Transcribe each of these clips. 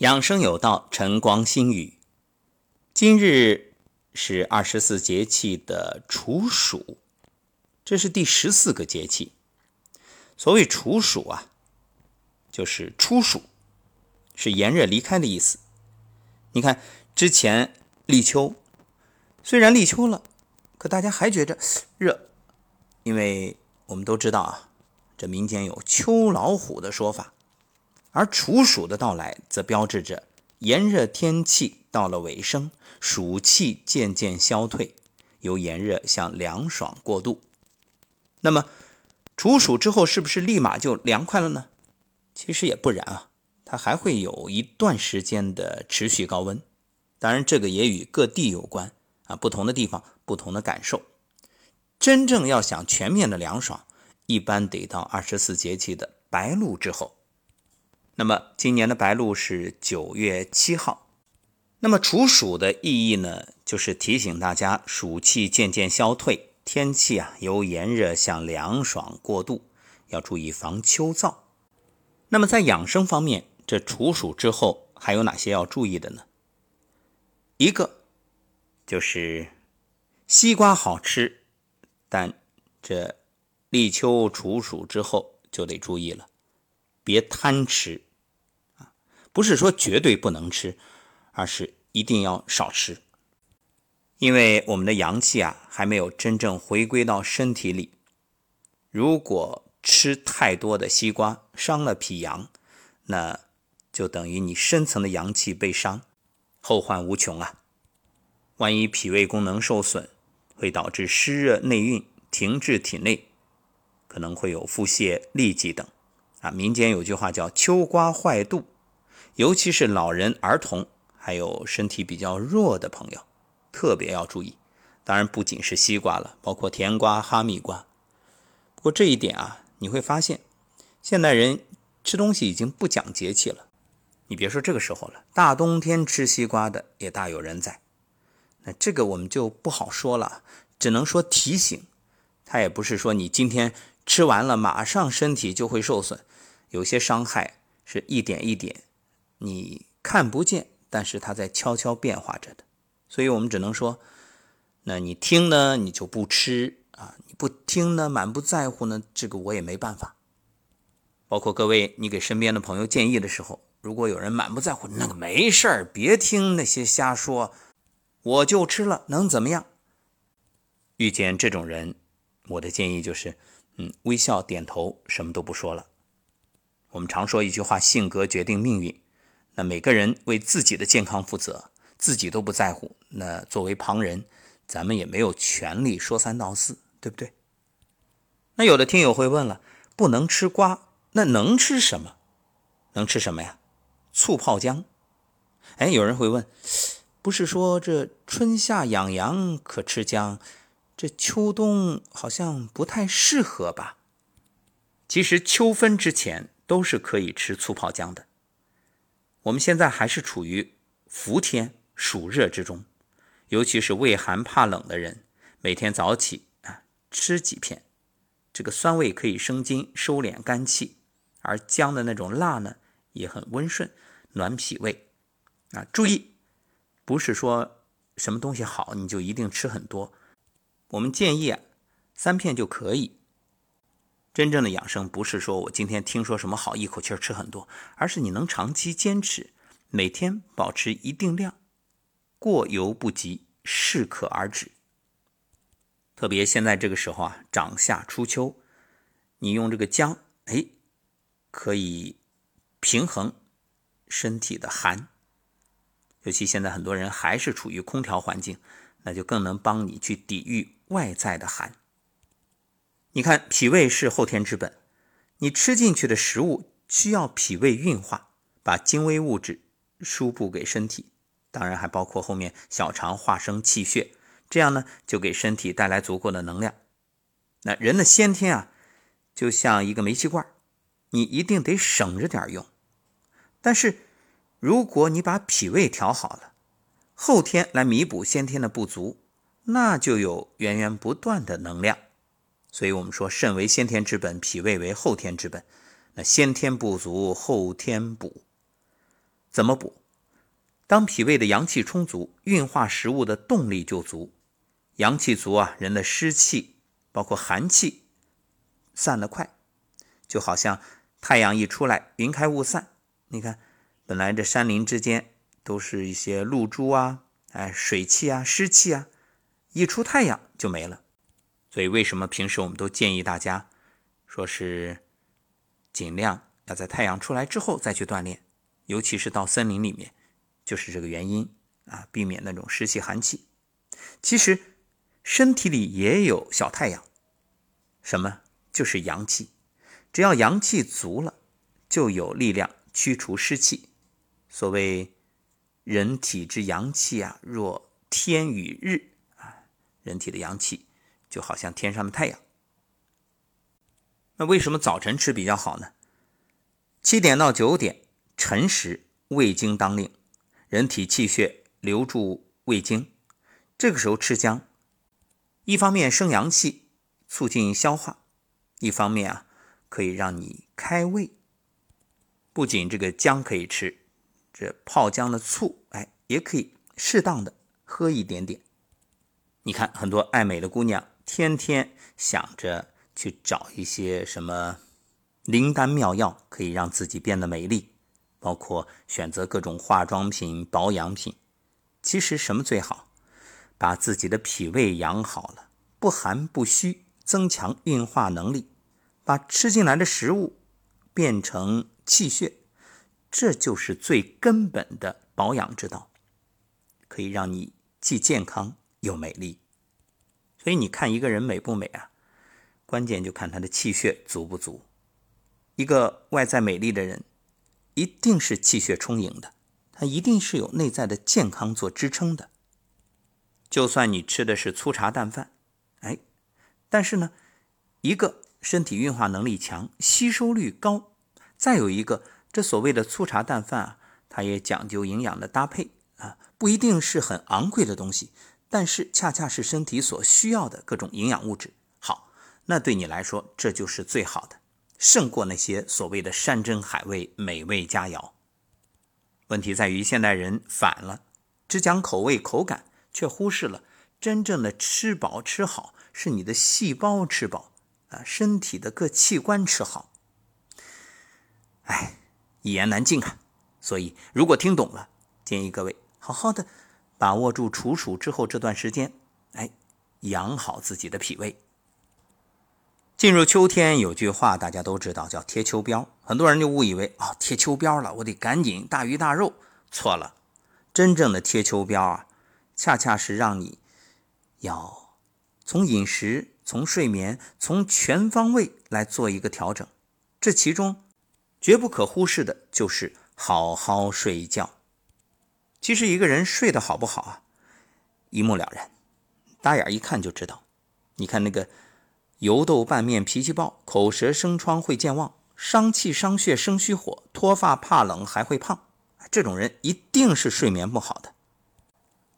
养生有道，晨光新语。今日是二十四节气的处暑，这是第十四个节气。所谓处暑啊，就是初暑，是炎热离开的意思。你看之前立秋，虽然立秋了，可大家还觉着热，因为我们都知道啊，这民间有秋老虎的说法。而处暑的到来，则标志着炎热天气到了尾声，暑气渐渐消退，由炎热向凉爽过渡。那么，处暑之后是不是立马就凉快了呢？其实也不然啊，它还会有一段时间的持续高温。当然，这个也与各地有关啊，不同的地方不同的感受。真正要想全面的凉爽，一般得到二十四节气的白露之后。那么今年的白露是九月七号，那么处暑的意义呢，就是提醒大家暑气渐渐消退，天气啊由炎热向凉爽过渡，要注意防秋燥。那么在养生方面，这处暑之后还有哪些要注意的呢？一个就是西瓜好吃，但这立秋处暑之后就得注意了，别贪吃。不是说绝对不能吃，而是一定要少吃，因为我们的阳气啊还没有真正回归到身体里。如果吃太多的西瓜伤了脾阳，那就等于你深层的阳气被伤，后患无穷啊！万一脾胃功能受损，会导致湿热内蕴停滞体内，可能会有腹泻、痢疾等。啊，民间有句话叫“秋瓜坏肚”。尤其是老人、儿童，还有身体比较弱的朋友，特别要注意。当然，不仅是西瓜了，包括甜瓜、哈密瓜。不过这一点啊，你会发现，现代人吃东西已经不讲节气了。你别说这个时候了，大冬天吃西瓜的也大有人在。那这个我们就不好说了，只能说提醒。它也不是说你今天吃完了，马上身体就会受损。有些伤害是一点一点。你看不见，但是它在悄悄变化着的，所以我们只能说，那你听呢，你就不吃啊；你不听呢，满不在乎呢，这个我也没办法。包括各位，你给身边的朋友建议的时候，如果有人满不在乎，那个没事儿，别听那些瞎说，我就吃了，能怎么样？遇见这种人，我的建议就是，嗯，微笑点头，什么都不说了。我们常说一句话：性格决定命运。那每个人为自己的健康负责，自己都不在乎，那作为旁人，咱们也没有权利说三道四，对不对？那有的听友会问了，不能吃瓜，那能吃什么？能吃什么呀？醋泡姜。哎，有人会问，不是说这春夏养阳可吃姜，这秋冬好像不太适合吧？其实秋分之前都是可以吃醋泡姜的。我们现在还是处于伏天暑热之中，尤其是畏寒怕冷的人，每天早起啊吃几片，这个酸味可以生津收敛肝气，而姜的那种辣呢也很温顺暖脾胃啊。注意，不是说什么东西好你就一定吃很多，我们建议啊三片就可以。真正的养生不是说我今天听说什么好，一口气吃很多，而是你能长期坚持，每天保持一定量，过犹不及，适可而止。特别现在这个时候啊，长夏初秋，你用这个姜，哎，可以平衡身体的寒。尤其现在很多人还是处于空调环境，那就更能帮你去抵御外在的寒。你看，脾胃是后天之本，你吃进去的食物需要脾胃运化，把精微物质输布给身体，当然还包括后面小肠化生气血，这样呢就给身体带来足够的能量。那人的先天啊，就像一个煤气罐，你一定得省着点用。但是如果你把脾胃调好了，后天来弥补先天的不足，那就有源源不断的能量。所以我们说，肾为先天之本，脾胃为后天之本。那先天不足，后天补。怎么补？当脾胃的阳气充足，运化食物的动力就足。阳气足啊，人的湿气包括寒气散得快，就好像太阳一出来，云开雾散。你看，本来这山林之间都是一些露珠啊，哎，水汽啊，湿气啊，一出太阳就没了。所以为什么平时我们都建议大家说是尽量要在太阳出来之后再去锻炼，尤其是到森林里面。就是这个原因啊，避免那种湿气寒气。其实身体里也有小太阳，什么？就是阳气。只要阳气足了，就有力量驱除湿气。所谓人体之阳气啊，若天与日啊，人体的阳气就好像天上的太阳。那为什么早晨吃比较好呢？七点到九点辰时，胃经当令。人体气血流注胃经，这个时候吃姜，一方面生阳气，促进消化；一方面啊，可以让你开胃。不仅这个姜可以吃，这泡姜的醋，哎，也可以适当的喝一点点。你看，很多爱美的姑娘，天天想着去找一些什么灵丹妙药，可以让自己变得美丽。包括选择各种化妆品、保养品，其实什么最好？把自己的脾胃养好了，不寒不虚，增强运化能力，把吃进来的食物变成气血，这就是最根本的保养之道，可以让你既健康又美丽。所以你看一个人美不美啊？关键就看他的气血足不足。一个外在美丽的人。一定是气血充盈的，他一定是有内在的健康做支撑的。就算你吃的是粗茶淡饭，哎，但是呢，一个身体运化能力强，吸收率高，再有一个这所谓的粗茶淡饭啊，它也讲究营养的搭配啊，不一定是很昂贵的东西，但是恰恰是身体所需要的各种营养物质。好，那对你来说这就是最好的。胜过那些所谓的山珍海味、美味佳肴。问题在于现代人反了，只讲口味口感，却忽视了真正的吃饱吃好是你的细胞吃饱啊，身体的各器官吃好。哎，一言难尽啊！所以如果听懂了，建议各位好好的把握住处暑之后这段时间，哎，养好自己的脾胃。进入秋天，有句话大家都知道，叫贴秋膘。很多人就误以为啊，贴秋膘了，我得赶紧大鱼大肉。错了，真正的贴秋膘啊，恰恰是让你要从饮食、从睡眠、从全方位来做一个调整。这其中绝不可忽视的就是好好睡觉。其实一个人睡得好不好啊，一目了然，大眼一看就知道。你看那个。油豆拌面，脾气暴，口舌生疮，会健忘，伤气伤血，生虚火，脱发怕冷，还会胖。这种人一定是睡眠不好的。《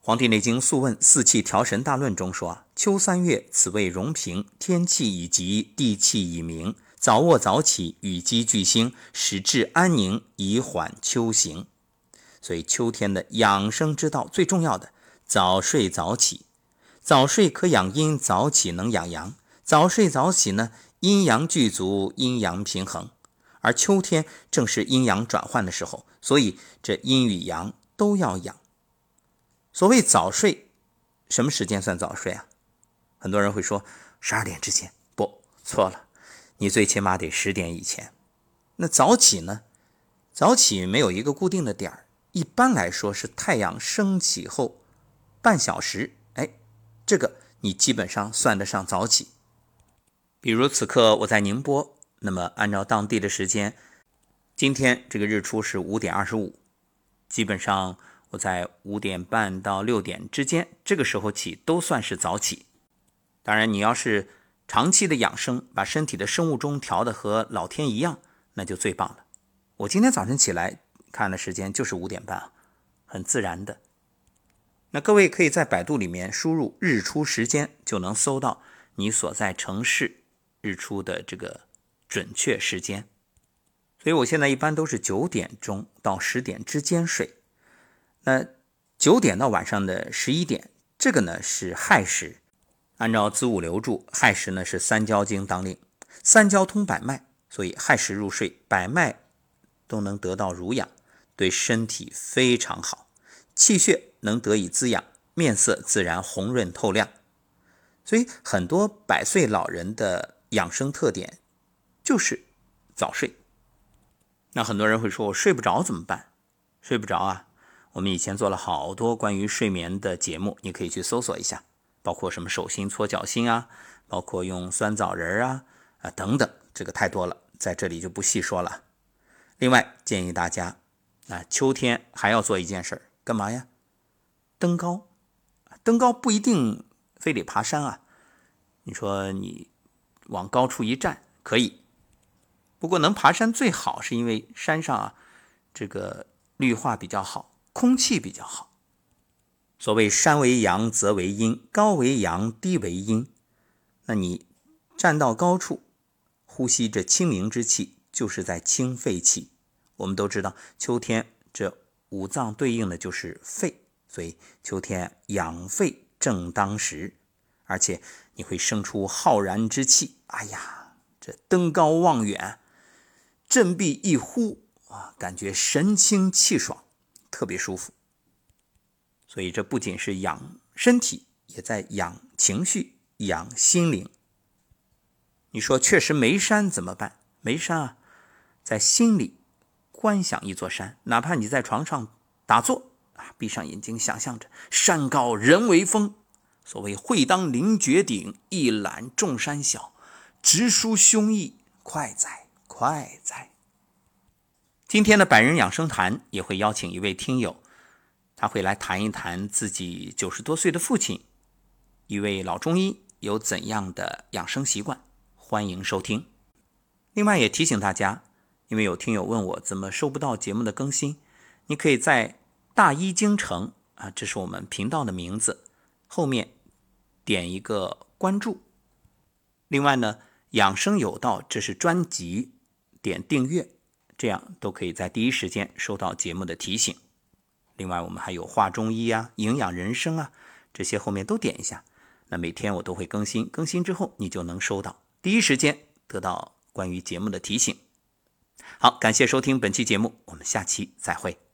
黄帝内经·素问·四气调神大论》中说：“啊，秋三月，此谓容平，天气已极，地气已明，早卧早起，与鸡俱兴，使志安宁，以缓秋行。”所以秋天的养生之道最重要的，早睡早起。早睡可养阴，早起能养阳。早睡早起呢，阴阳俱足，阴阳平衡，而秋天正是阴阳转换的时候，所以这阴与阳都要养。所谓早睡，什么时间算早睡啊？很多人会说十二点之前，不错了，你最起码得十点以前。那早起呢？早起没有一个固定的点儿，一般来说是太阳升起后半小时，哎，这个你基本上算得上早起。比如此刻我在宁波，那么按照当地的时间，今天这个日出是五点二十五，基本上我在五点半到六点之间，这个时候起都算是早起。当然，你要是长期的养生，把身体的生物钟调的和老天一样，那就最棒了。我今天早晨起来看的时间就是五点半，很自然的。那各位可以在百度里面输入日出时间，就能搜到你所在城市。日出的这个准确时间，所以我现在一般都是九点钟到十点之间睡。那九点到晚上的十一点，这个呢是亥时。按照子午流注，亥时呢是三焦经当令，三焦通百脉，所以亥时入睡，百脉都能得到濡养，对身体非常好，气血能得以滋养，面色自然红润透亮。所以很多百岁老人的养生特点就是早睡。那很多人会说，我睡不着怎么办？睡不着啊？我们以前做了好多关于睡眠的节目，你可以去搜索一下。包括什么手心搓脚心啊，包括用酸枣仁啊啊等等，这个太多了，在这里就不细说了。另外建议大家啊，秋天还要做一件事儿，干嘛呀？登高。登高不一定非得爬山啊，你说你往高处一站可以，不过能爬山最好是因为山上啊这个绿化比较好，空气比较好。所谓山为阳则为阴，高为阳，低为阴。那你站到高处，呼吸着清明之气，就是在清肺气。我们都知道，秋天这五脏对应的就是肺，所以秋天养肺正当时，而且你会生出浩然之气。哎呀，这登高望远，振臂一呼啊，感觉神清气爽，特别舒服。所以这不仅是养身体，也在养情绪、养心灵。你说确实没山怎么办？没山啊，在心里观想一座山，哪怕你在床上打坐啊，闭上眼睛想象着山高人为峰。所谓会当凌绝顶，一览众山小，直抒胸臆，快哉快哉！今天的百人养生谈也会邀请一位听友。他会来谈一谈自己九十多岁的父亲，一位老中医有怎样的养生习惯，欢迎收听。另外也提醒大家，因为有听友问我怎么收不到节目的更新，你可以在大医京城啊，这是我们频道的名字，后面点一个关注。另外呢，养生有道这是专辑，点订阅，这样都可以在第一时间收到节目的提醒。另外，我们还有画中医啊、营养人生啊，这些后面都点一下。那每天我都会更新，更新之后你就能收到，第一时间得到关于节目的提醒。好，感谢收听本期节目，我们下期再会。